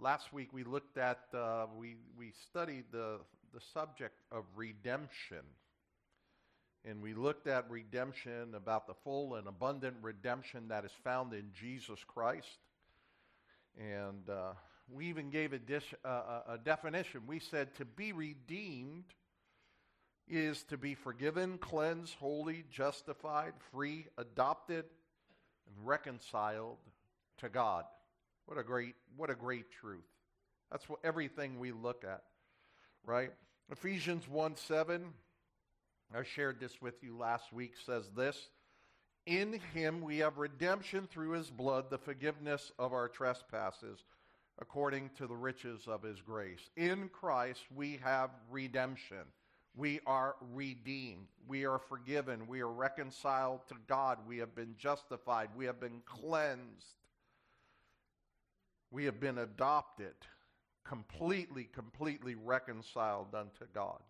last week we looked at, uh, we, we studied the, the subject of redemption. And we looked at redemption, about the full and abundant redemption that is found in Jesus Christ. And uh, we even gave a, dish, uh, a definition. We said to be redeemed is to be forgiven, cleansed, holy, justified, free, adopted, and reconciled to God. What a great, what a great truth. That's what everything we look at, right? Ephesians 1 7, I shared this with you last week, says this In him we have redemption through his blood, the forgiveness of our trespasses, according to the riches of his grace. In Christ we have redemption. We are redeemed. We are forgiven. We are reconciled to God. We have been justified. We have been cleansed. We have been adopted, completely, completely reconciled unto God.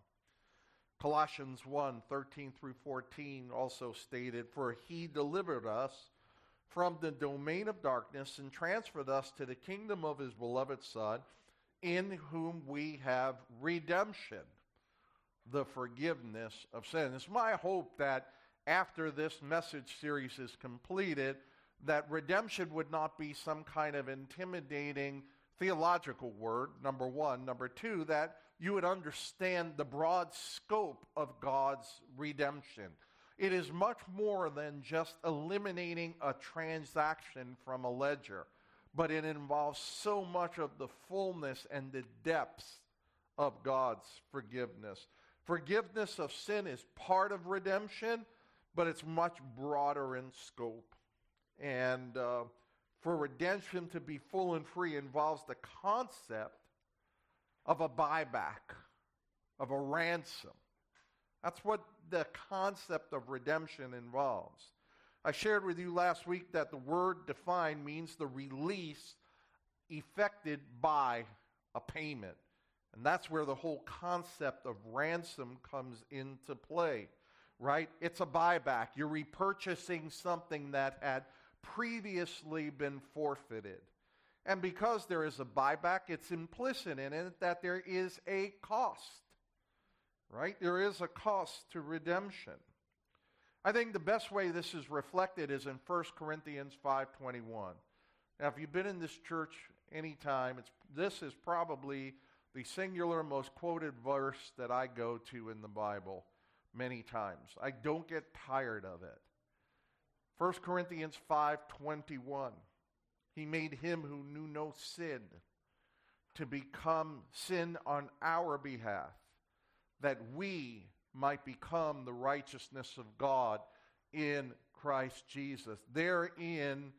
Colossians 1 13 through 14 also stated, For he delivered us from the domain of darkness and transferred us to the kingdom of his beloved Son, in whom we have redemption the forgiveness of sin. It's my hope that after this message series is completed, that redemption would not be some kind of intimidating theological word, number one. Number two, that you would understand the broad scope of God's redemption. It is much more than just eliminating a transaction from a ledger, but it involves so much of the fullness and the depths of God's forgiveness. Forgiveness of sin is part of redemption, but it's much broader in scope. And uh, for redemption to be full and free involves the concept of a buyback, of a ransom. That's what the concept of redemption involves. I shared with you last week that the word defined means the release effected by a payment. And that's where the whole concept of ransom comes into play, right? It's a buyback. You're repurchasing something that had previously been forfeited. And because there is a buyback, it's implicit in it that there is a cost, right? There is a cost to redemption. I think the best way this is reflected is in 1 Corinthians 5:21. Now, if you've been in this church any time, it's, this is probably the singular most quoted verse that I go to in the Bible many times. I don't get tired of it. 1 Corinthians 5:21 He made him who knew no sin to become sin on our behalf that we might become the righteousness of God in Christ Jesus. Therein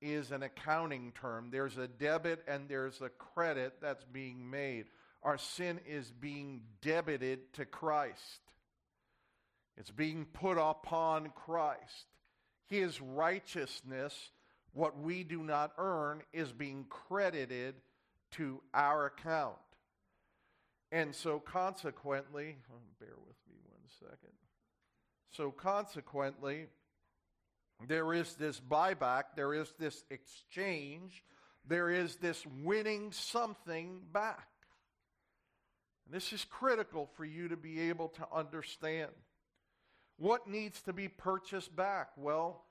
is an accounting term. There's a debit and there's a credit that's being made. Our sin is being debited to Christ, it's being put upon Christ. His righteousness, what we do not earn, is being credited to our account. And so, consequently, oh, bear with me one second. So, consequently, there is this buyback, there is this exchange, there is this winning something back. And this is critical for you to be able to understand. What needs to be purchased back? Well,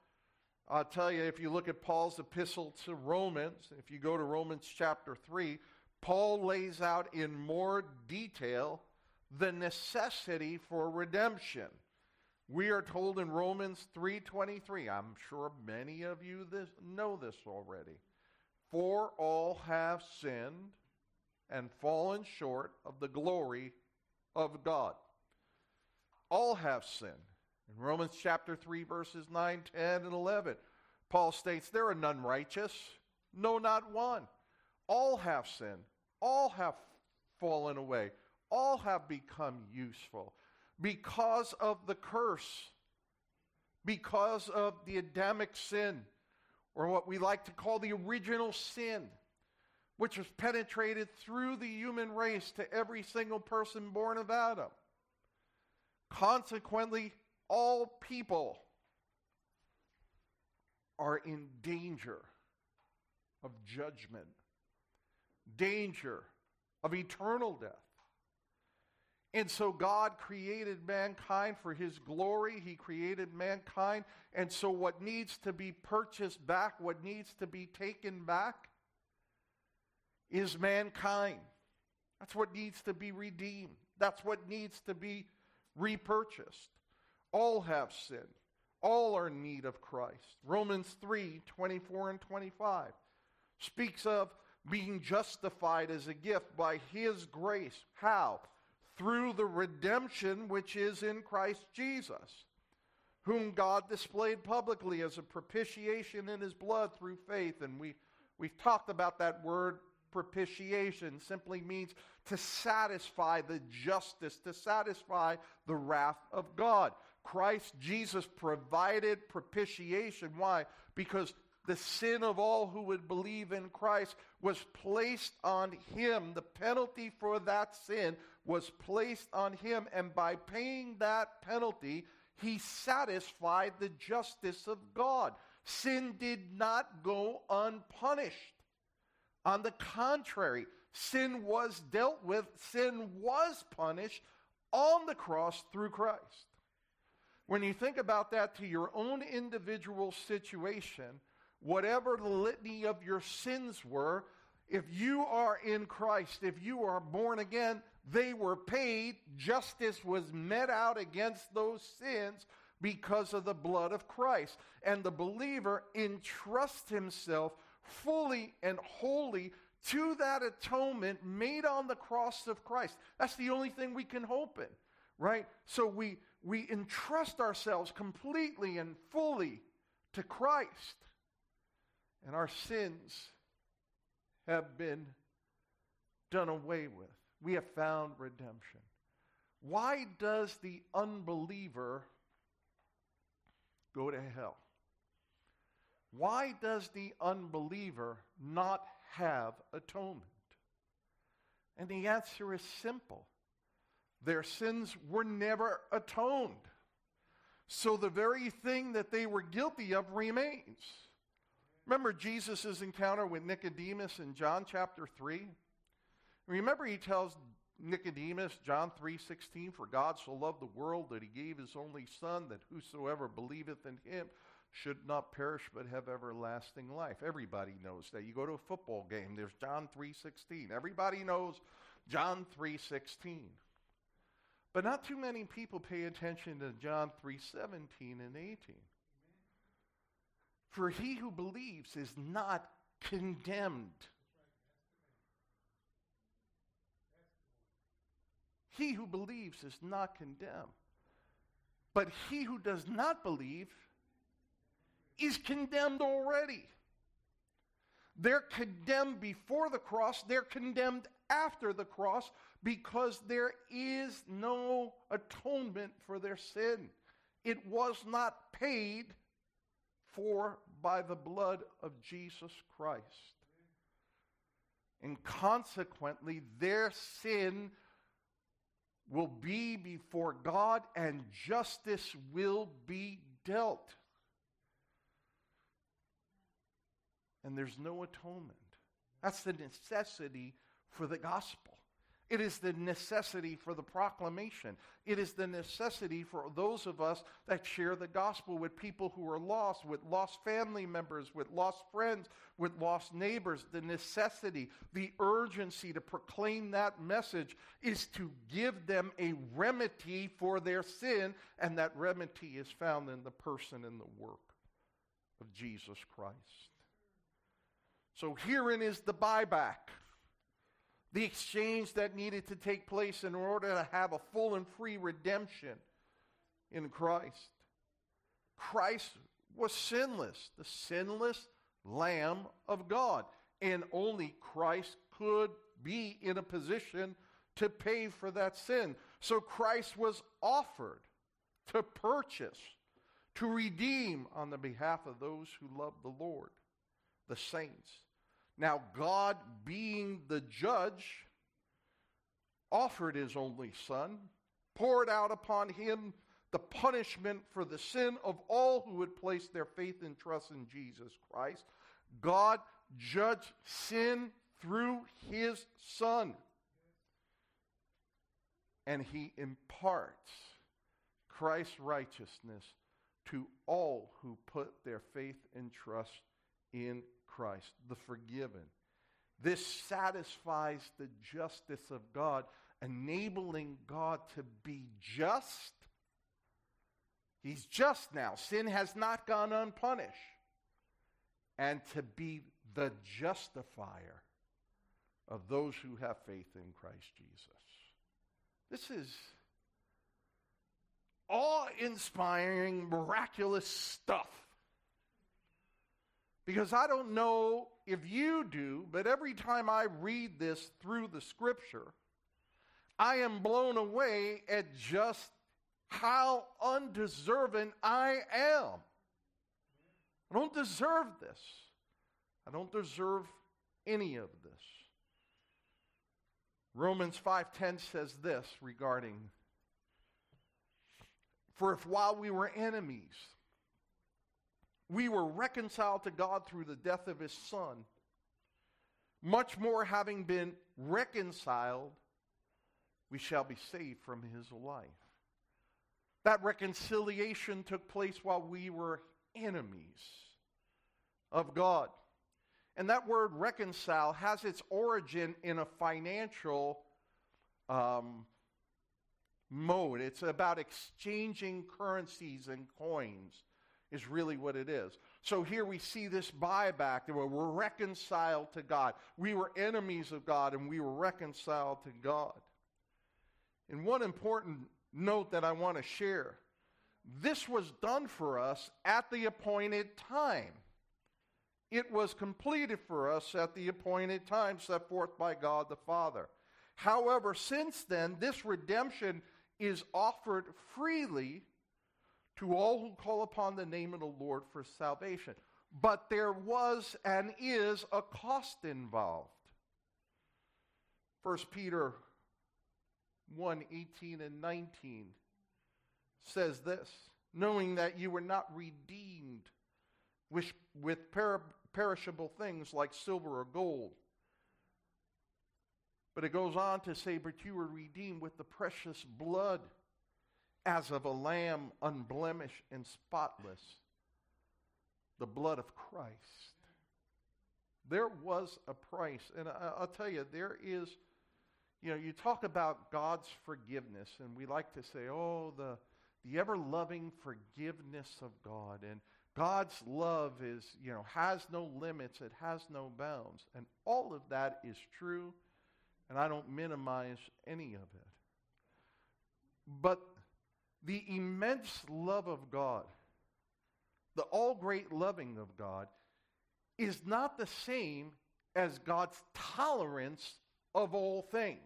I'll tell you, if you look at Paul's epistle to Romans, if you go to Romans chapter 3, Paul lays out in more detail the necessity for redemption. We are told in Romans 3:23, I'm sure many of you this, know this already. For all have sinned and fallen short of the glory of God. All have sinned. In Romans chapter 3, verses 9, 10, and 11, Paul states, There are none righteous, no, not one. All have sinned, all have fallen away, all have become useful because of the curse, because of the Adamic sin, or what we like to call the original sin, which was penetrated through the human race to every single person born of Adam. Consequently, all people are in danger of judgment danger of eternal death. And so God created mankind for his glory. He created mankind. And so, what needs to be purchased back, what needs to be taken back, is mankind. That's what needs to be redeemed. That's what needs to be repurchased. All have sinned. All are in need of Christ. Romans 3 24 and 25 speaks of being justified as a gift by his grace. How? through the redemption which is in Christ Jesus, whom God displayed publicly as a propitiation in his blood through faith. And we, we've talked about that word propitiation simply means to satisfy the justice, to satisfy the wrath of God. Christ Jesus provided propitiation. Why? Because the sin of all who would believe in Christ was placed on him. The penalty for that sin was placed on him, and by paying that penalty, he satisfied the justice of God. Sin did not go unpunished. On the contrary, sin was dealt with, sin was punished on the cross through Christ. When you think about that to your own individual situation, whatever the litany of your sins were, if you are in Christ, if you are born again, they were paid. Justice was met out against those sins because of the blood of Christ. And the believer entrusts himself fully and wholly to that atonement made on the cross of Christ. That's the only thing we can hope in, right? So we, we entrust ourselves completely and fully to Christ. And our sins have been done away with we have found redemption. Why does the unbeliever go to hell? Why does the unbeliever not have atonement? And the answer is simple their sins were never atoned. So the very thing that they were guilty of remains. Remember Jesus' encounter with Nicodemus in John chapter 3? Remember, he tells Nicodemus, John 3:16, "For God so loved the world that he gave his only Son, that whosoever believeth in him should not perish but have everlasting life." Everybody knows that. You go to a football game, there's John 3:16. Everybody knows John 3:16. But not too many people pay attention to John 3:17 and 18. For he who believes is not condemned He who believes is not condemned. But he who does not believe is condemned already. They're condemned before the cross, they're condemned after the cross because there is no atonement for their sin. It was not paid for by the blood of Jesus Christ. And consequently, their sin will be before God and justice will be dealt. And there's no atonement. That's the necessity for the gospel. It is the necessity for the proclamation. It is the necessity for those of us that share the gospel with people who are lost, with lost family members, with lost friends, with lost neighbors. The necessity, the urgency to proclaim that message is to give them a remedy for their sin, and that remedy is found in the person and the work of Jesus Christ. So herein is the buyback the exchange that needed to take place in order to have a full and free redemption in Christ. Christ was sinless, the sinless Lamb of God. And only Christ could be in a position to pay for that sin. So Christ was offered to purchase, to redeem on the behalf of those who love the Lord, the saints. Now, God, being the judge, offered his only Son, poured out upon him the punishment for the sin of all who would place their faith and trust in Jesus Christ. God judged sin through his Son. And he imparts Christ's righteousness to all who put their faith and trust in Christ, the forgiven. This satisfies the justice of God, enabling God to be just. He's just now. Sin has not gone unpunished. And to be the justifier of those who have faith in Christ Jesus. This is awe inspiring, miraculous stuff. Because I don't know if you do, but every time I read this through the scripture, I am blown away at just how undeserving I am. I don't deserve this. I don't deserve any of this. Romans 5:10 says this regarding for if while we were enemies we were reconciled to God through the death of his son much more having been reconciled we shall be saved from his life. That reconciliation took place while we were enemies of God. And that word reconcile has its origin in a financial um, mode. It's about exchanging currencies and coins, is really what it is. So here we see this buyback where we're reconciled to God. We were enemies of God and we were reconciled to God. And one important note that I want to share this was done for us at the appointed time. It was completed for us at the appointed time set forth by God the Father. However, since then, this redemption is offered freely to all who call upon the name of the Lord for salvation. But there was and is a cost involved. 1 Peter 1 18 and 19 says this knowing that you were not redeemed with, with per- perishable things like silver or gold. But it goes on to say, But you were redeemed with the precious blood as of a lamb, unblemished and spotless, the blood of Christ. There was a price. And I, will tell you, there is, you know, you talk about God's forgiveness, and we like to say, oh, the, the ever loving forgiveness of God. And God's love is, you know, has no limits, it has no bounds. And all of that is true, and I don't minimize any of it. But the immense love of God, the all great loving of God, is not the same as God's tolerance of all things.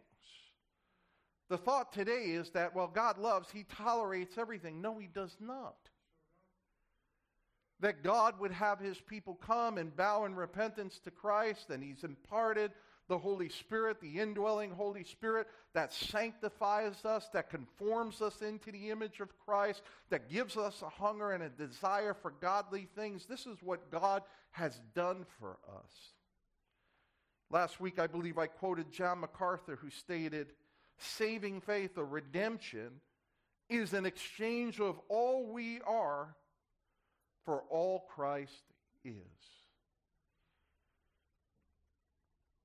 The thought today is that, well, God loves, He tolerates everything. No, He does not that God would have his people come and bow in repentance to Christ, and he's imparted the Holy Spirit, the indwelling Holy Spirit that sanctifies us, that conforms us into the image of Christ, that gives us a hunger and a desire for godly things. This is what God has done for us. Last week, I believe I quoted John MacArthur, who stated, Saving faith or redemption is an exchange of all we are for all Christ is.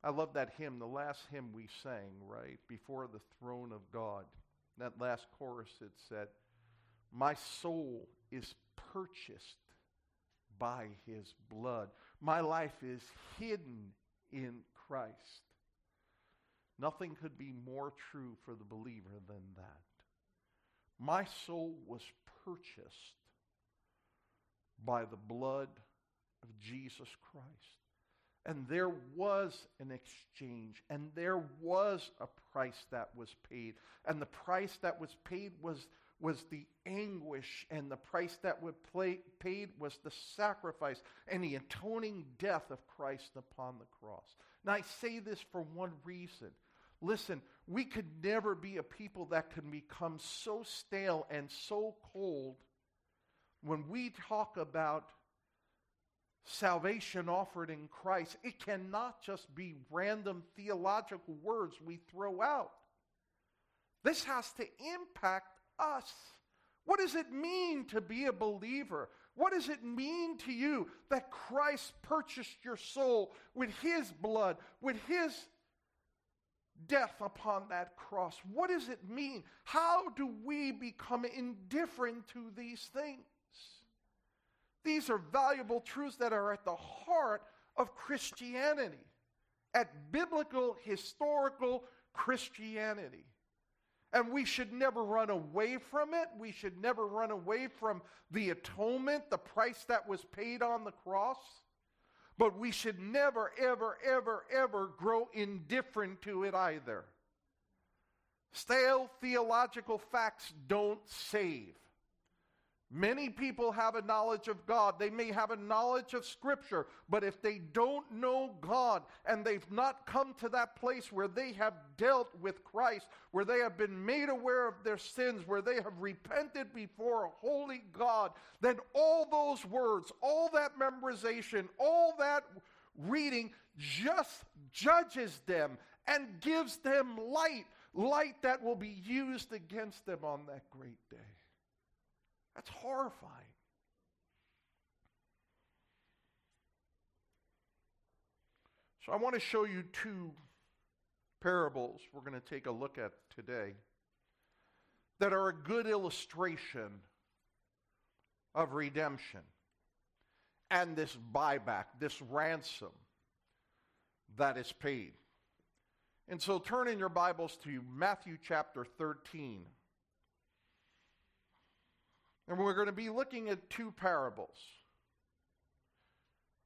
I love that hymn, the last hymn we sang, right? Before the throne of God. That last chorus, it said, My soul is purchased by his blood. My life is hidden in Christ. Nothing could be more true for the believer than that. My soul was purchased by the blood of Jesus Christ. And there was an exchange, and there was a price that was paid. And the price that was paid was, was the anguish, and the price that was paid was the sacrifice and the atoning death of Christ upon the cross. Now, I say this for one reason. Listen, we could never be a people that can become so stale and so cold when we talk about salvation offered in Christ, it cannot just be random theological words we throw out. This has to impact us. What does it mean to be a believer? What does it mean to you that Christ purchased your soul with his blood, with his death upon that cross? What does it mean? How do we become indifferent to these things? These are valuable truths that are at the heart of Christianity, at biblical, historical Christianity. And we should never run away from it. We should never run away from the atonement, the price that was paid on the cross. But we should never, ever, ever, ever grow indifferent to it either. Stale theological facts don't save. Many people have a knowledge of God. They may have a knowledge of Scripture, but if they don't know God and they've not come to that place where they have dealt with Christ, where they have been made aware of their sins, where they have repented before a holy God, then all those words, all that memorization, all that reading just judges them and gives them light, light that will be used against them on that great day. That's horrifying. So I want to show you two parables we're going to take a look at today that are a good illustration of redemption and this buyback, this ransom that is paid. And so turn in your Bibles to Matthew chapter 13. And we're going to be looking at two parables.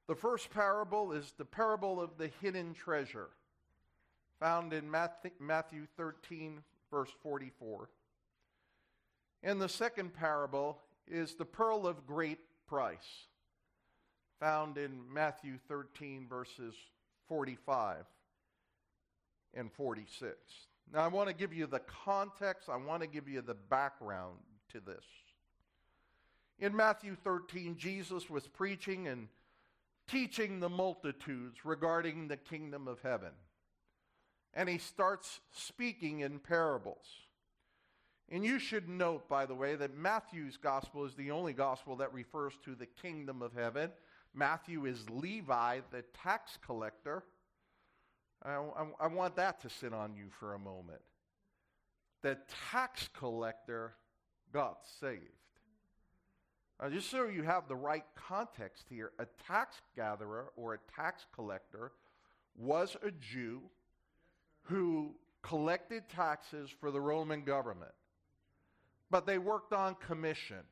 The first parable is the parable of the hidden treasure, found in Matthew 13, verse 44. And the second parable is the pearl of great price, found in Matthew 13, verses 45 and 46. Now, I want to give you the context, I want to give you the background to this. In Matthew 13, Jesus was preaching and teaching the multitudes regarding the kingdom of heaven. And he starts speaking in parables. And you should note, by the way, that Matthew's gospel is the only gospel that refers to the kingdom of heaven. Matthew is Levi, the tax collector. I, I, I want that to sit on you for a moment. The tax collector got saved. Just so you have the right context here, a tax gatherer or a tax collector was a Jew who collected taxes for the Roman government. But they worked on commission.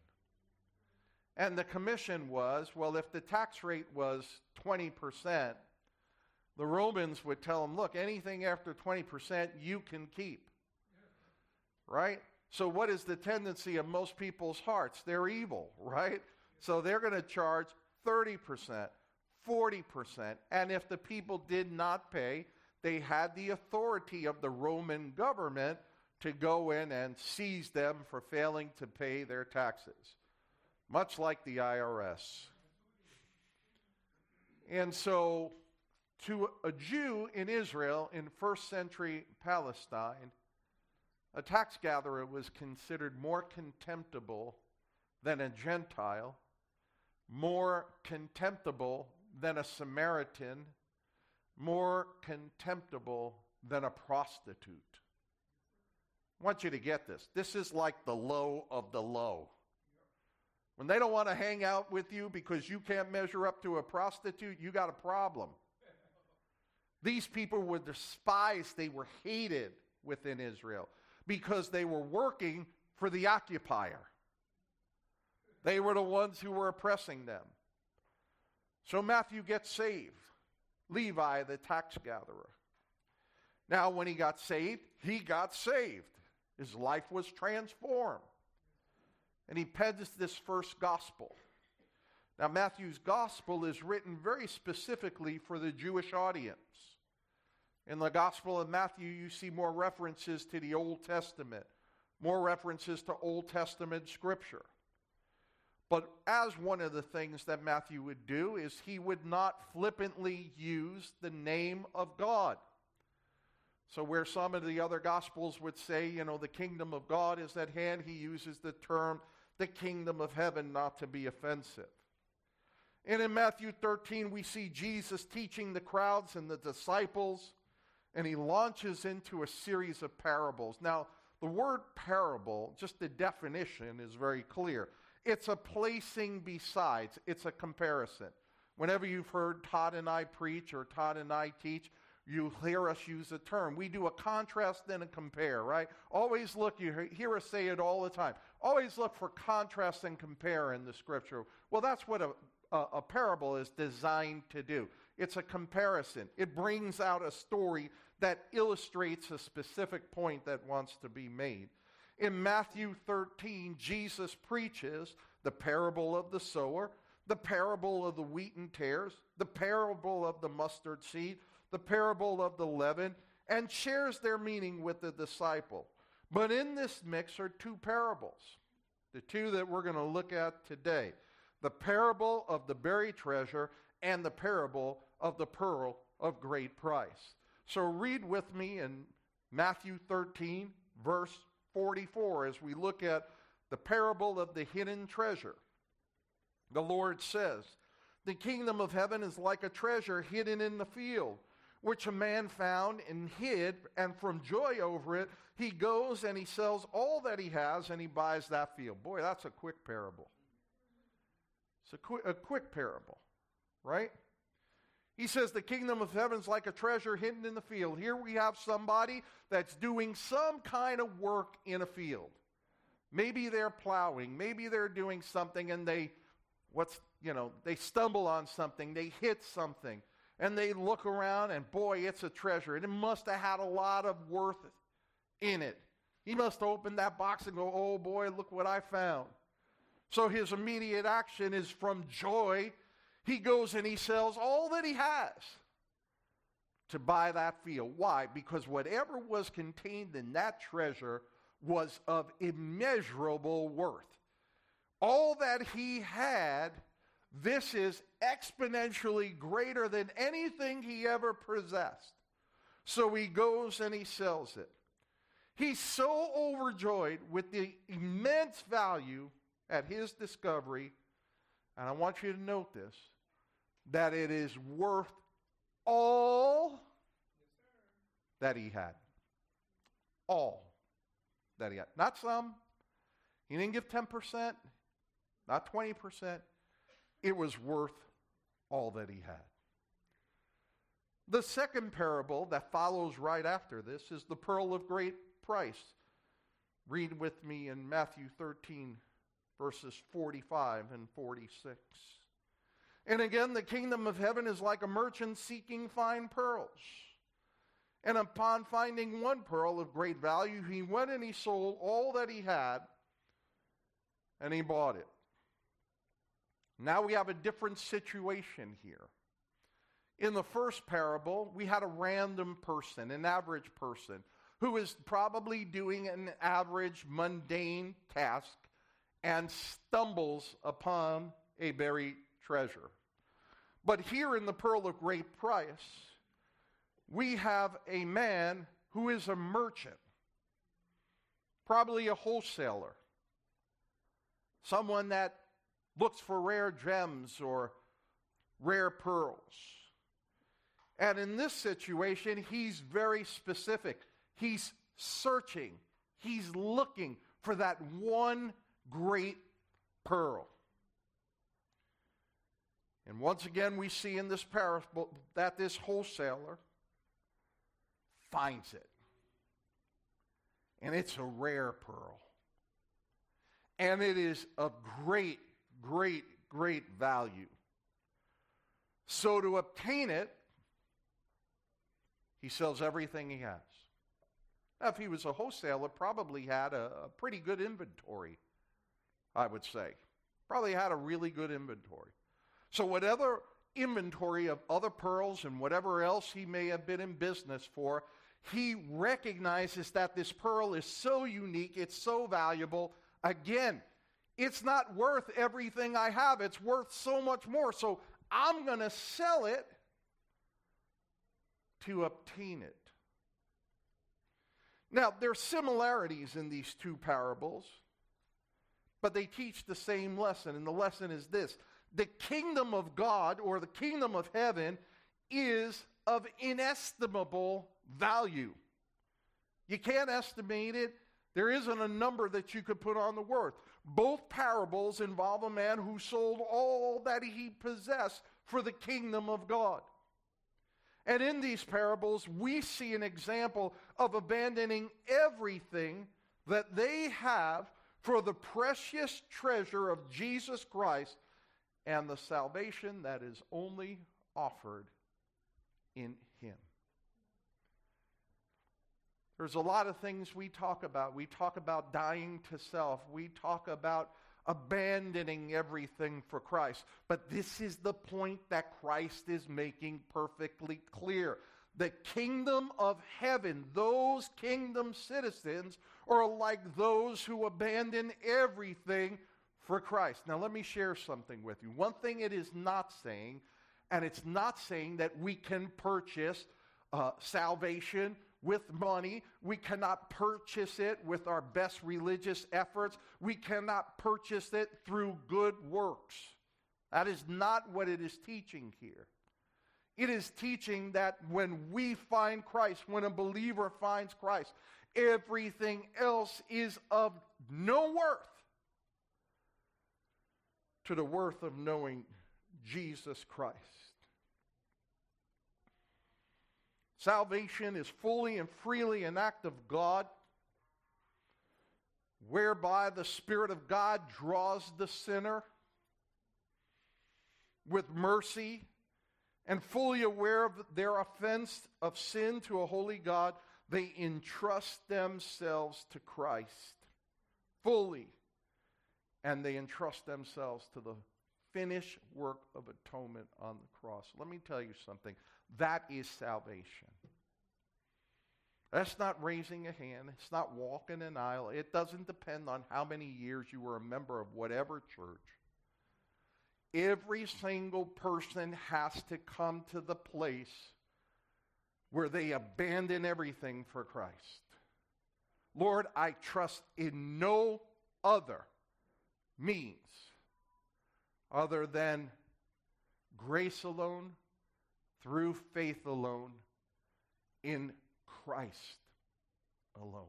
And the commission was well, if the tax rate was 20%, the Romans would tell them, look, anything after 20% you can keep. Right? So, what is the tendency of most people's hearts? They're evil, right? So, they're going to charge 30%, 40%. And if the people did not pay, they had the authority of the Roman government to go in and seize them for failing to pay their taxes, much like the IRS. And so, to a Jew in Israel in first century Palestine, a tax gatherer was considered more contemptible than a Gentile, more contemptible than a Samaritan, more contemptible than a prostitute. I want you to get this. This is like the low of the low. When they don't want to hang out with you because you can't measure up to a prostitute, you got a problem. These people were despised, they were hated within Israel because they were working for the occupier. They were the ones who were oppressing them. So Matthew gets saved. Levi, the tax gatherer. Now, when he got saved, he got saved. His life was transformed. And he pens this first gospel. Now, Matthew's gospel is written very specifically for the Jewish audience. In the Gospel of Matthew, you see more references to the Old Testament, more references to Old Testament scripture. But as one of the things that Matthew would do is he would not flippantly use the name of God. So, where some of the other gospels would say, you know, the kingdom of God is at hand, he uses the term the kingdom of heaven not to be offensive. And in Matthew 13, we see Jesus teaching the crowds and the disciples, and he launches into a series of parables. Now, the word parable, just the definition is very clear. It's a placing besides, it's a comparison. Whenever you've heard Todd and I preach or Todd and I teach, you hear us use a term. We do a contrast then a compare, right? Always look, you hear us say it all the time. Always look for contrast and compare in the scripture. Well, that's what a, a, a parable is designed to do. It's a comparison, it brings out a story that illustrates a specific point that wants to be made. In Matthew 13, Jesus preaches the parable of the sower, the parable of the wheat and tares, the parable of the mustard seed, the parable of the leaven, and shares their meaning with the disciple. But in this mix are two parables, the two that we're going to look at today the parable of the buried treasure and the parable of the pearl of great price. So read with me in Matthew 13, verse 44, as we look at the parable of the hidden treasure. The Lord says, The kingdom of heaven is like a treasure hidden in the field, which a man found and hid, and from joy over it, he goes and he sells all that he has and he buys that field. Boy, that's a quick parable. It's a, qu- a quick parable, right? He says the kingdom of heaven is like a treasure hidden in the field. Here we have somebody that's doing some kind of work in a field. Maybe they're plowing, maybe they're doing something and they what's, you know, they stumble on something, they hit something, and they look around and boy, it's a treasure. And it must have had a lot of worth in it. He must open that box and go, "Oh boy, look what I found." So his immediate action is from joy he goes and he sells all that he has to buy that field. Why? Because whatever was contained in that treasure was of immeasurable worth. All that he had, this is exponentially greater than anything he ever possessed. So he goes and he sells it. He's so overjoyed with the immense value at his discovery, and I want you to note this that it is worth all that he had. All that he had. Not some. He didn't give 10%, not 20%. It was worth all that he had. The second parable that follows right after this is the pearl of great price. Read with me in Matthew 13, verses 45 and 46. And again, the kingdom of heaven is like a merchant seeking fine pearls. And upon finding one pearl of great value, he went and he sold all that he had and he bought it. Now we have a different situation here. In the first parable, we had a random person, an average person, who is probably doing an average mundane task and stumbles upon a buried treasure. But here in the pearl of great price, we have a man who is a merchant, probably a wholesaler, someone that looks for rare gems or rare pearls. And in this situation, he's very specific. He's searching, he's looking for that one great pearl. And once again, we see in this parable that this wholesaler finds it. And it's a rare pearl. And it is of great, great, great value. So to obtain it, he sells everything he has. Now, if he was a wholesaler, probably had a, a pretty good inventory, I would say. Probably had a really good inventory. So, whatever inventory of other pearls and whatever else he may have been in business for, he recognizes that this pearl is so unique, it's so valuable. Again, it's not worth everything I have. It's worth so much more. So I'm going to sell it to obtain it. Now, there are similarities in these two parables, but they teach the same lesson. And the lesson is this the kingdom of God or the kingdom of heaven is of inestimable value. You can't estimate it. There isn't a number that you could put on the worth. Both parables involve a man who sold all that he possessed for the kingdom of God. And in these parables, we see an example of abandoning everything that they have for the precious treasure of Jesus Christ and the salvation that is only offered in Him. There's a lot of things we talk about. We talk about dying to self. We talk about abandoning everything for Christ. But this is the point that Christ is making perfectly clear. The kingdom of heaven, those kingdom citizens, are like those who abandon everything for Christ. Now, let me share something with you. One thing it is not saying, and it's not saying that we can purchase uh, salvation with money. We cannot purchase it with our best religious efforts. We cannot purchase it through good works. That is not what it is teaching here. It is teaching that when we find Christ, when a believer finds Christ, everything else is of no worth to the worth of knowing Jesus Christ. Salvation is fully and freely an act of God, whereby the Spirit of God draws the sinner with mercy and fully aware of their offense of sin to a holy God, they entrust themselves to Christ fully, and they entrust themselves to the finished work of atonement on the cross. Let me tell you something. That is salvation. That's not raising a hand. It's not walking an aisle. It doesn't depend on how many years you were a member of whatever church. Every single person has to come to the place where they abandon everything for Christ. Lord, I trust in no other means other than grace alone, through faith alone, in Christ alone.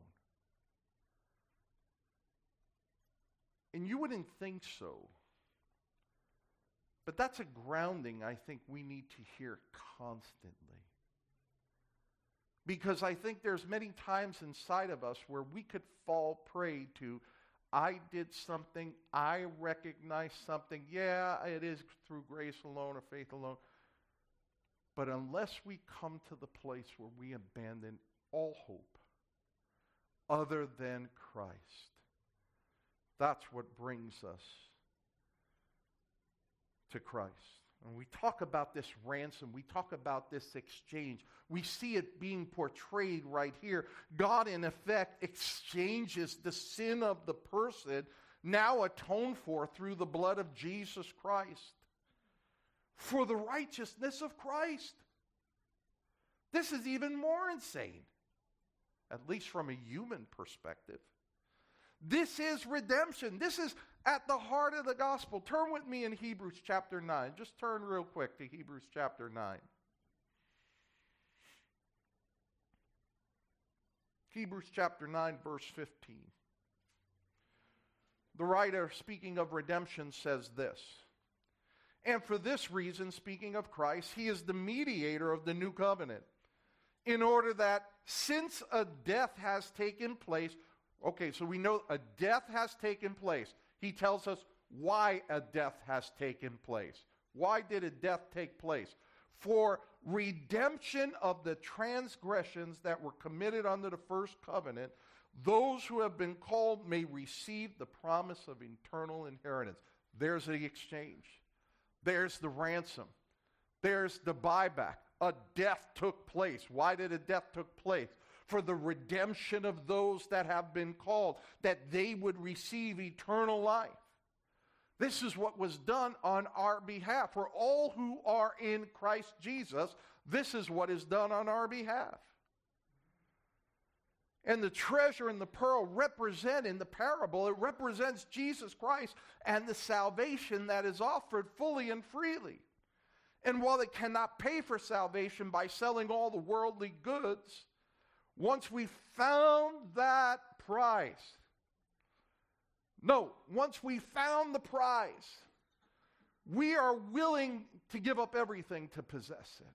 And you wouldn't think so. But that's a grounding I think we need to hear constantly. Because I think there's many times inside of us where we could fall prey to I did something, I recognize something. Yeah, it is through grace alone or faith alone. But unless we come to the place where we abandon all hope other than Christ, that's what brings us to Christ. And we talk about this ransom, we talk about this exchange. We see it being portrayed right here. God, in effect, exchanges the sin of the person now atoned for through the blood of Jesus Christ for the righteousness of Christ. This is even more insane, at least from a human perspective. This is redemption. This is at the heart of the gospel. Turn with me in Hebrews chapter 9. Just turn real quick to Hebrews chapter 9. Hebrews chapter 9, verse 15. The writer, speaking of redemption, says this And for this reason, speaking of Christ, he is the mediator of the new covenant, in order that since a death has taken place, okay, so we know a death has taken place. He tells us why a death has taken place. Why did a death take place? For redemption of the transgressions that were committed under the first covenant, those who have been called may receive the promise of eternal inheritance. There's the exchange. There's the ransom. There's the buyback. A death took place. Why did a death took place? For the redemption of those that have been called, that they would receive eternal life. This is what was done on our behalf. For all who are in Christ Jesus, this is what is done on our behalf. And the treasure and the pearl represent in the parable, it represents Jesus Christ and the salvation that is offered fully and freely. And while it cannot pay for salvation by selling all the worldly goods, once we found that price, no, once we found the prize, we are willing to give up everything to possess it.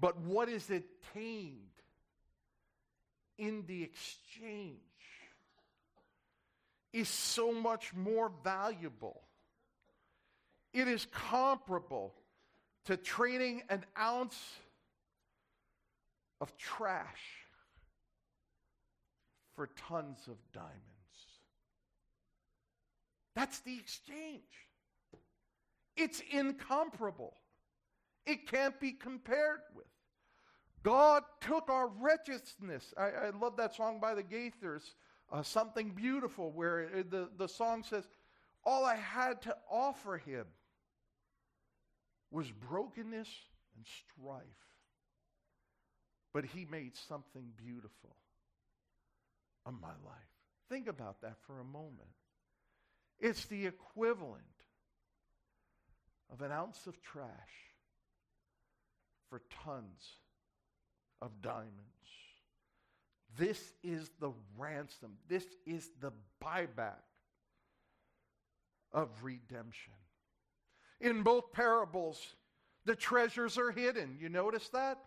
But what is attained in the exchange is so much more valuable. It is comparable to trading an ounce of trash for tons of diamonds. That's the exchange. It's incomparable. It can't be compared with. God took our wretchedness. I, I love that song by the Gaithers, uh, Something Beautiful, where it, the, the song says, All I had to offer him was brokenness and strife but he made something beautiful of my life. Think about that for a moment. It's the equivalent of an ounce of trash for tons of diamonds. This is the ransom. This is the buyback of redemption. In both parables, the treasures are hidden. You notice that?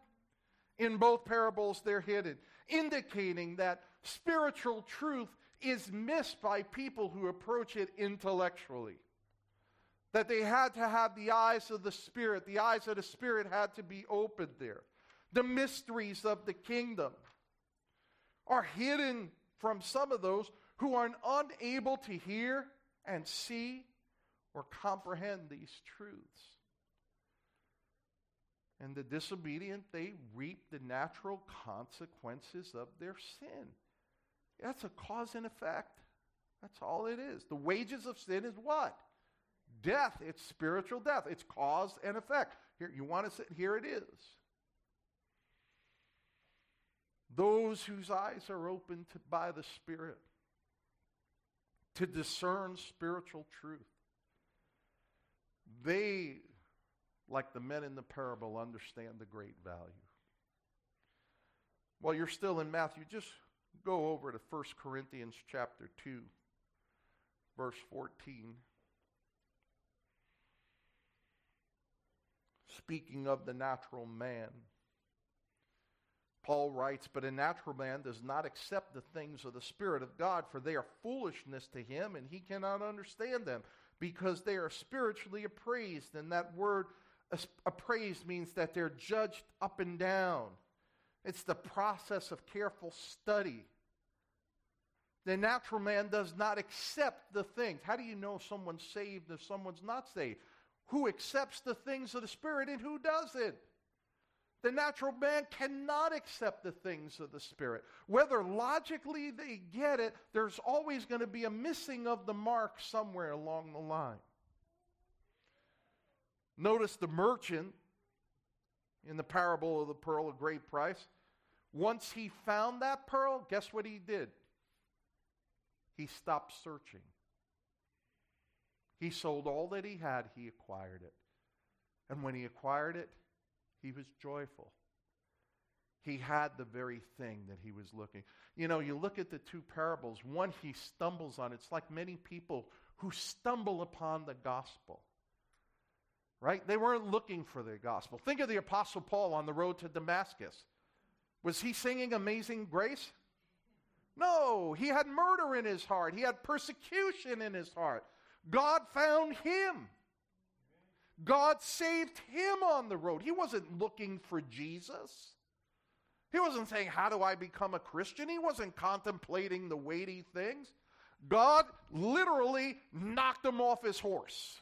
In both parables, they're hidden, indicating that spiritual truth is missed by people who approach it intellectually. That they had to have the eyes of the Spirit, the eyes of the Spirit had to be opened there. The mysteries of the kingdom are hidden from some of those who are unable to hear and see or comprehend these truths and the disobedient, they reap the natural consequences of their sin. That's a cause and effect. That's all it is. The wages of sin is what? Death. It's spiritual death. It's cause and effect. Here, you want to sit? Here it is. Those whose eyes are opened by the Spirit to discern spiritual truth, they like the men in the parable, understand the great value. While you're still in Matthew, just go over to 1 Corinthians chapter 2, verse 14. Speaking of the natural man, Paul writes, But a natural man does not accept the things of the Spirit of God, for they are foolishness to him, and he cannot understand them, because they are spiritually appraised. And that word appraised means that they're judged up and down. It's the process of careful study. The natural man does not accept the things. How do you know someone's saved if someone's not saved? Who accepts the things of the Spirit and who doesn't? The natural man cannot accept the things of the Spirit. Whether logically they get it, there's always going to be a missing of the mark somewhere along the line. Notice the merchant in the parable of the pearl of great price. Once he found that pearl, guess what he did? He stopped searching. He sold all that he had, he acquired it. And when he acquired it, he was joyful. He had the very thing that he was looking. You know, you look at the two parables, one he stumbles on. It's like many people who stumble upon the gospel right? They weren't looking for the gospel. Think of the Apostle Paul on the road to Damascus. Was he singing Amazing Grace? No, he had murder in his heart, he had persecution in his heart. God found him. God saved him on the road. He wasn't looking for Jesus. He wasn't saying, How do I become a Christian? He wasn't contemplating the weighty things. God literally knocked him off his horse.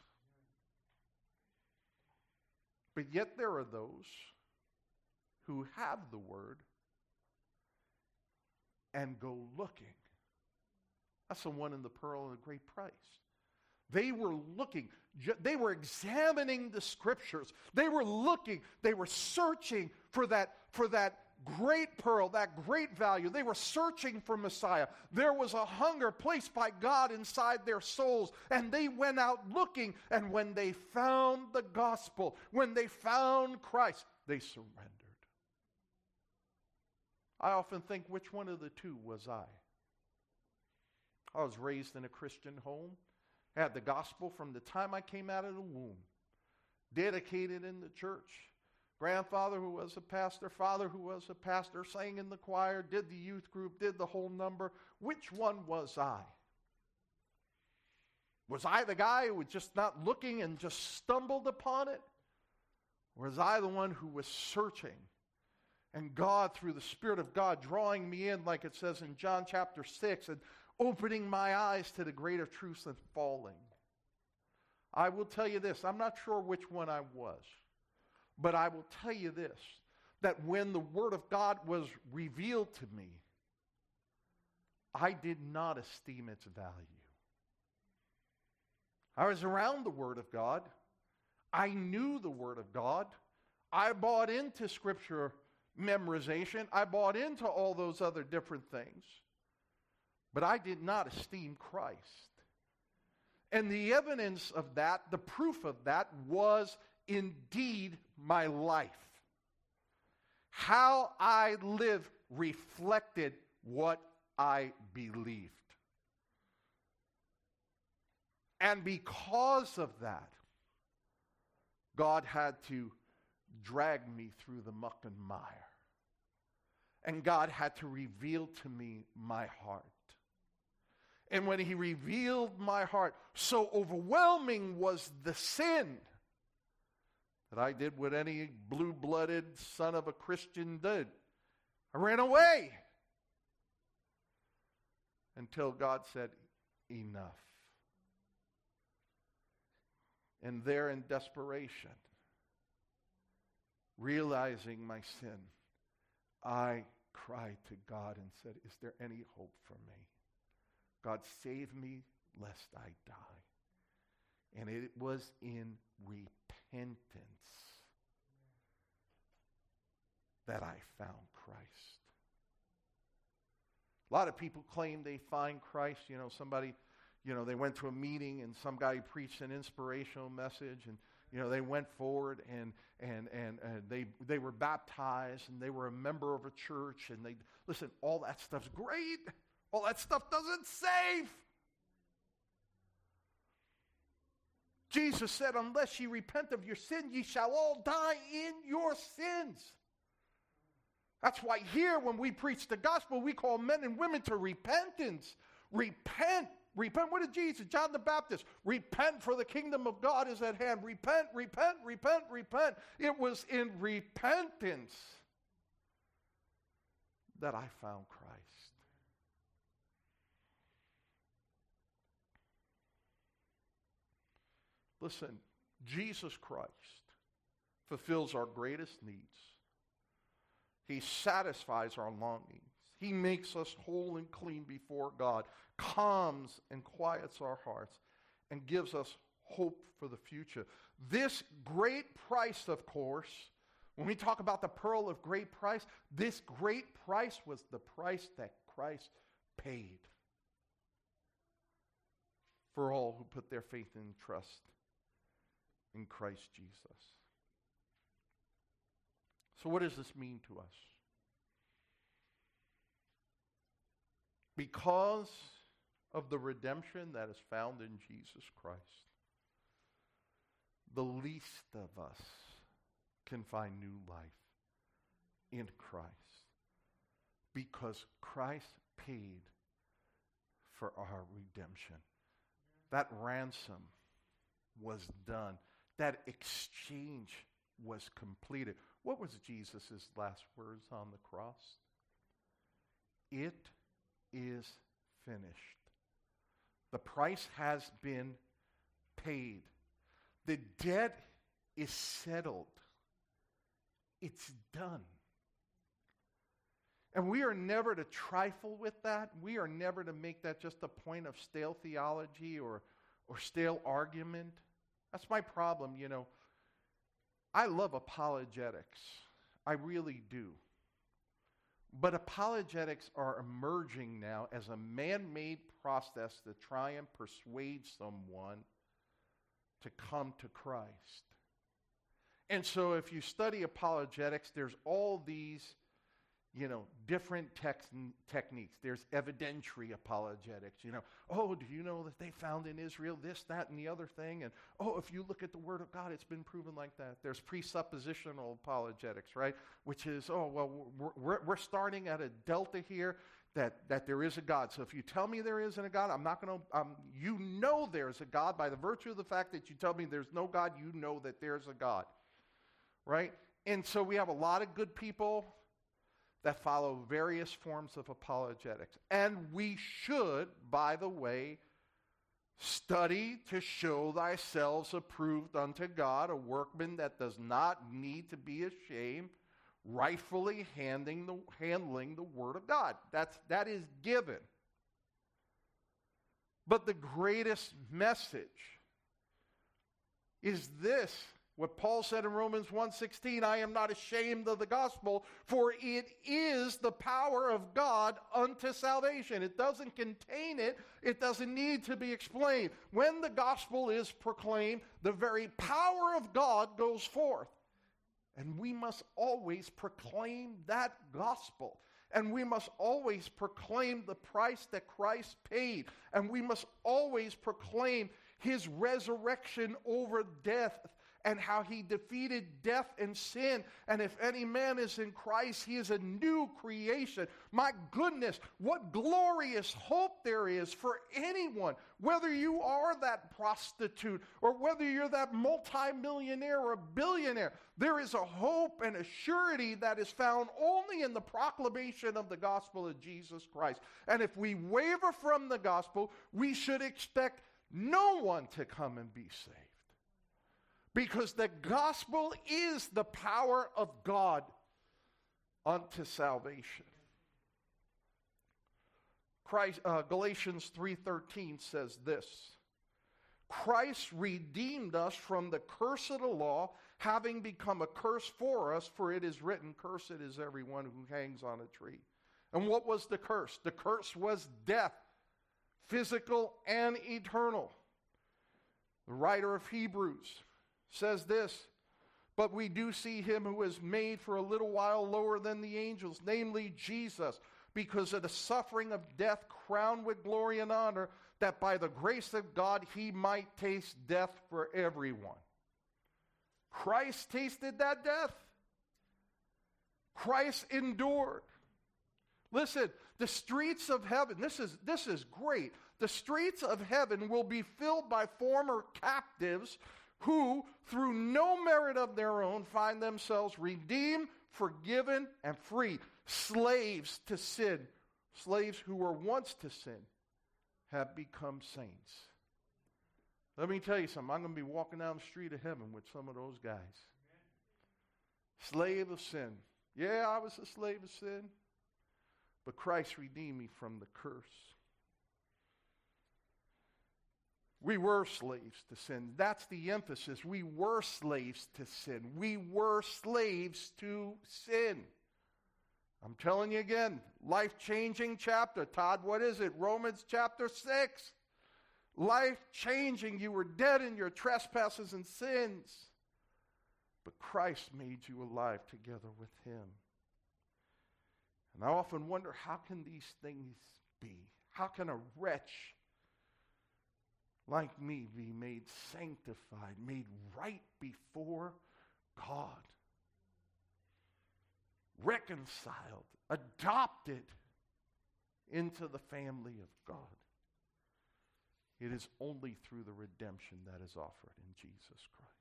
But yet there are those who have the word and go looking. That's the one in the pearl and the great price. They were looking, they were examining the scriptures. They were looking, they were searching for that, for that great pearl, that great value. They were searching for Messiah. There was a hunger placed by God inside their souls, and they went out looking. And when they found the gospel, when they found Christ, they surrendered. I often think, which one of the two was I? I was raised in a Christian home, had the gospel from the time I came out of the womb, dedicated in the church grandfather who was a pastor, father who was a pastor, sang in the choir, did the youth group, did the whole number. Which one was I? Was I the guy who was just not looking and just stumbled upon it? Or was I the one who was searching? And God, through the Spirit of God, drawing me in, like it says in John chapter 6, and opening my eyes to the greater truths and falling. I will tell you this I'm not sure which one I was. But I will tell you this that when the Word of God was revealed to me, I did not esteem its value. I was around the Word of God. I knew the Word of God. I bought into Scripture memorization. I bought into all those other different things. But I did not esteem Christ. And the evidence of that, the proof of that, was indeed my life. How I live reflected what I believed. And because of that, God had to drag me through the muck and mire. And God had to reveal to me my heart. And when He revealed my heart, so overwhelming was the sin that I did what any blue blooded son of a Christian did. I ran away until God said, Enough. And there in desperation, realizing my sin, I cried to God and said, Is there any hope for me? God, save me lest I die. And it was in repentance that I found Christ. A lot of people claim they find Christ. You know, somebody, you know, they went to a meeting and some guy preached an inspirational message and, you know, they went forward and, and, and, and they, they were baptized and they were a member of a church and they, listen, all that stuff's great. All that stuff doesn't save. Jesus said, Unless ye repent of your sin, ye shall all die in your sins. That's why here, when we preach the gospel, we call men and women to repentance. Repent. Repent. What did Jesus, John the Baptist? Repent, for the kingdom of God is at hand. Repent, repent, repent, repent. It was in repentance that I found Christ. Listen, Jesus Christ fulfills our greatest needs he satisfies our longings. He makes us whole and clean before God, calms and quiets our hearts, and gives us hope for the future. This great price, of course, when we talk about the pearl of great price, this great price was the price that Christ paid for all who put their faith and trust in Christ Jesus. So, what does this mean to us? Because of the redemption that is found in Jesus Christ, the least of us can find new life in Christ because Christ paid for our redemption. That ransom was done, that exchange was completed. What was Jesus' last words on the cross? It is finished. The price has been paid. The debt is settled. It's done. And we are never to trifle with that. We are never to make that just a point of stale theology or, or stale argument. That's my problem, you know. I love apologetics. I really do. But apologetics are emerging now as a man made process to try and persuade someone to come to Christ. And so if you study apologetics, there's all these you know, different tex- techniques. There's evidentiary apologetics. You know, oh, do you know that they found in Israel this, that, and the other thing? And oh, if you look at the Word of God, it's been proven like that. There's presuppositional apologetics, right? Which is, oh, well, we're, we're, starting at a delta here that, that there is a God. So if you tell me there isn't a God, I'm not going to, um, you know there's a God by the virtue of the fact that you tell me there's no God, you know that there's a God, right? And so we have a lot of good people that follow various forms of apologetics. And we should, by the way, study to show thyself approved unto God, a workman that does not need to be ashamed, rightfully handling the, handling the word of God. That's, that is given. But the greatest message is this what Paul said in Romans 1:16, I am not ashamed of the gospel, for it is the power of God unto salvation. It doesn't contain it, it doesn't need to be explained. When the gospel is proclaimed, the very power of God goes forth. And we must always proclaim that gospel. And we must always proclaim the price that Christ paid. And we must always proclaim his resurrection over death and how he defeated death and sin. And if any man is in Christ, he is a new creation. My goodness, what glorious hope there is for anyone, whether you are that prostitute or whether you're that multimillionaire or billionaire. There is a hope and a surety that is found only in the proclamation of the gospel of Jesus Christ. And if we waver from the gospel, we should expect no one to come and be saved. Because the gospel is the power of God unto salvation. Christ, uh, Galatians 3:13 says this. Christ redeemed us from the curse of the law, having become a curse for us, for it is written, Cursed is everyone who hangs on a tree. And what was the curse? The curse was death, physical and eternal. The writer of Hebrews says this But we do see him who is made for a little while lower than the angels, namely Jesus, because of the suffering of death, crowned with glory and honor, that by the grace of God he might taste death for everyone. Christ tasted that death. Christ endured. Listen, the streets of heaven, this is, this is great. The streets of heaven will be filled by former captives who, through no merit of their own, find themselves redeemed, forgiven, and free. Slaves to sin, slaves who were once to sin, have become saints. Let me tell you something. I'm going to be walking down the street of heaven with some of those guys. Slave of sin. Yeah, I was a slave of sin, but Christ redeemed me from the curse. We were slaves to sin. That's the emphasis. We were slaves to sin. We were slaves to sin. I'm telling you again, life changing chapter. Todd, what is it? Romans chapter 6. Life changing. You were dead in your trespasses and sins, but Christ made you alive together with Him. And I often wonder how can these things be? How can a wretch like me, be made sanctified, made right before God, reconciled, adopted into the family of God. It is only through the redemption that is offered in Jesus Christ.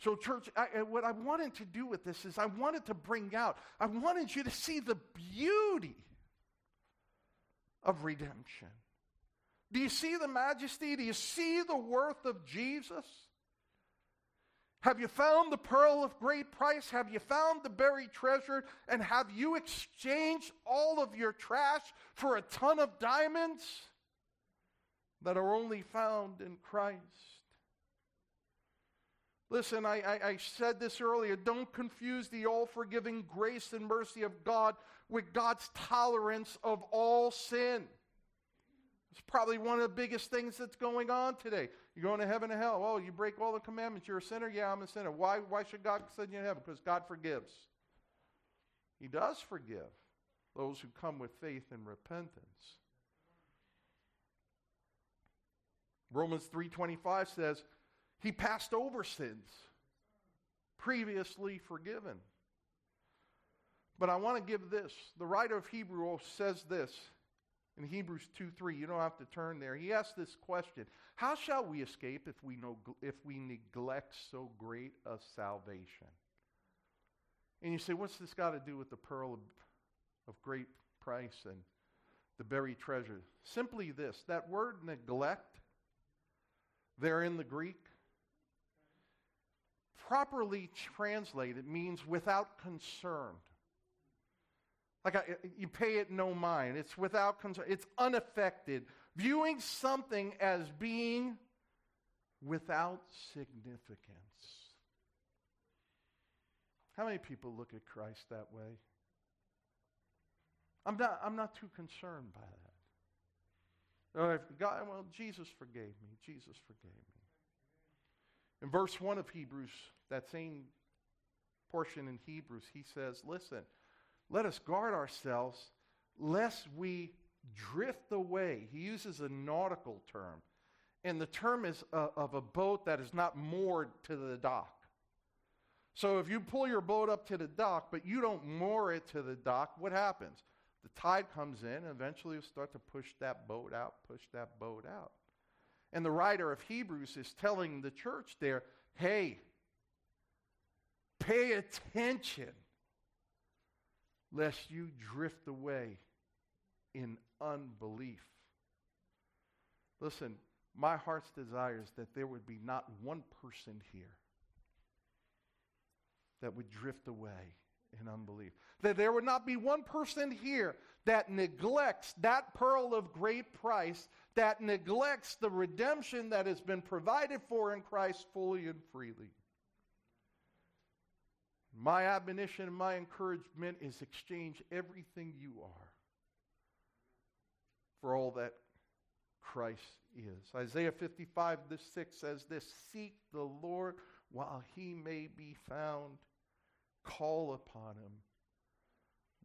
So, church, I, what I wanted to do with this is I wanted to bring out, I wanted you to see the beauty of redemption. Do you see the majesty? Do you see the worth of Jesus? Have you found the pearl of great price? Have you found the buried treasure? And have you exchanged all of your trash for a ton of diamonds that are only found in Christ? Listen, I, I, I, said this earlier. Don't confuse the all forgiving grace and mercy of God with God's tolerance of all sin. It's probably one of the biggest things that's going on today. You're going to heaven and hell. Oh, you break all the commandments. You're a sinner? Yeah, I'm a sinner. Why, why should God send you to heaven? Because God forgives. He does forgive those who come with faith and repentance. Romans 3:25 says, he passed over sins previously forgiven. But I want to give this. The writer of Hebrews says this in Hebrews 2 3. You don't have to turn there. He asks this question How shall we escape if we, know, if we neglect so great a salvation? And you say, What's this got to do with the pearl of, of great price and the buried treasure? Simply this that word neglect, there in the Greek, properly translated means without concern. Like I, you pay it no mind. It's without concern. It's unaffected. Viewing something as being without significance. How many people look at Christ that way? I'm not, I'm not too concerned by that. God, well, Jesus forgave me. Jesus forgave me. In verse 1 of Hebrews, that same portion in Hebrews, he says, Listen, let us guard ourselves lest we drift away. He uses a nautical term. And the term is uh, of a boat that is not moored to the dock. So if you pull your boat up to the dock, but you don't moor it to the dock, what happens? The tide comes in, and eventually you start to push that boat out, push that boat out. And the writer of Hebrews is telling the church there, hey, pay attention lest you drift away in unbelief. Listen, my heart's desire is that there would be not one person here that would drift away in unbelief. That there would not be one person here that neglects that pearl of great price, that neglects the redemption that has been provided for in Christ fully and freely. My admonition and my encouragement is exchange everything you are for all that Christ is. Isaiah 55, this 6 says this Seek the Lord while he may be found, call upon him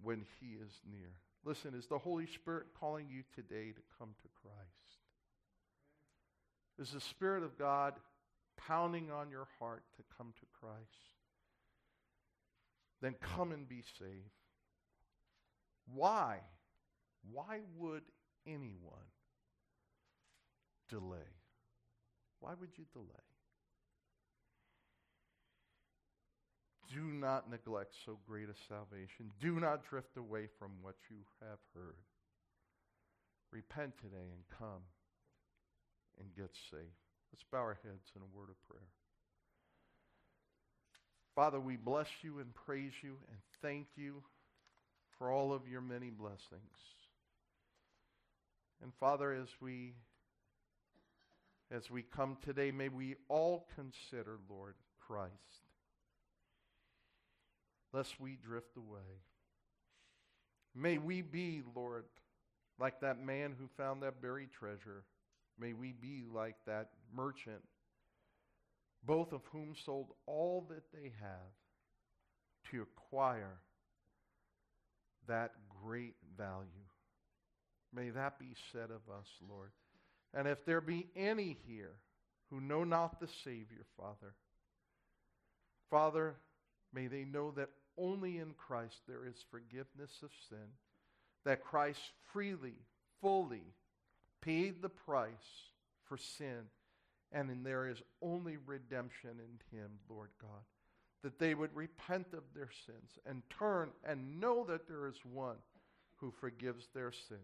when he is near. Listen, is the Holy Spirit calling you today to come to Christ? Is the Spirit of God pounding on your heart to come to Christ? Then come and be saved. Why? Why would anyone delay? Why would you delay? Do not neglect so great a salvation. Do not drift away from what you have heard. Repent today and come and get saved. Let's bow our heads in a word of prayer. Father, we bless you and praise you and thank you for all of your many blessings. And Father, as we as we come today, may we all consider, Lord, Christ lest we drift away. May we be, Lord, like that man who found that buried treasure. May we be like that merchant, both of whom sold all that they have to acquire that great value. May that be said of us, Lord. And if there be any here who know not the Savior, Father, Father, may they know that only in Christ there is forgiveness of sin, that Christ freely, fully paid the price for sin, and in there is only redemption in Him, Lord God. That they would repent of their sins and turn and know that there is one who forgives their sin.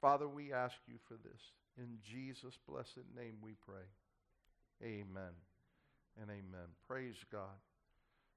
Father, we ask you for this. In Jesus' blessed name we pray. Amen. and amen. Praise God.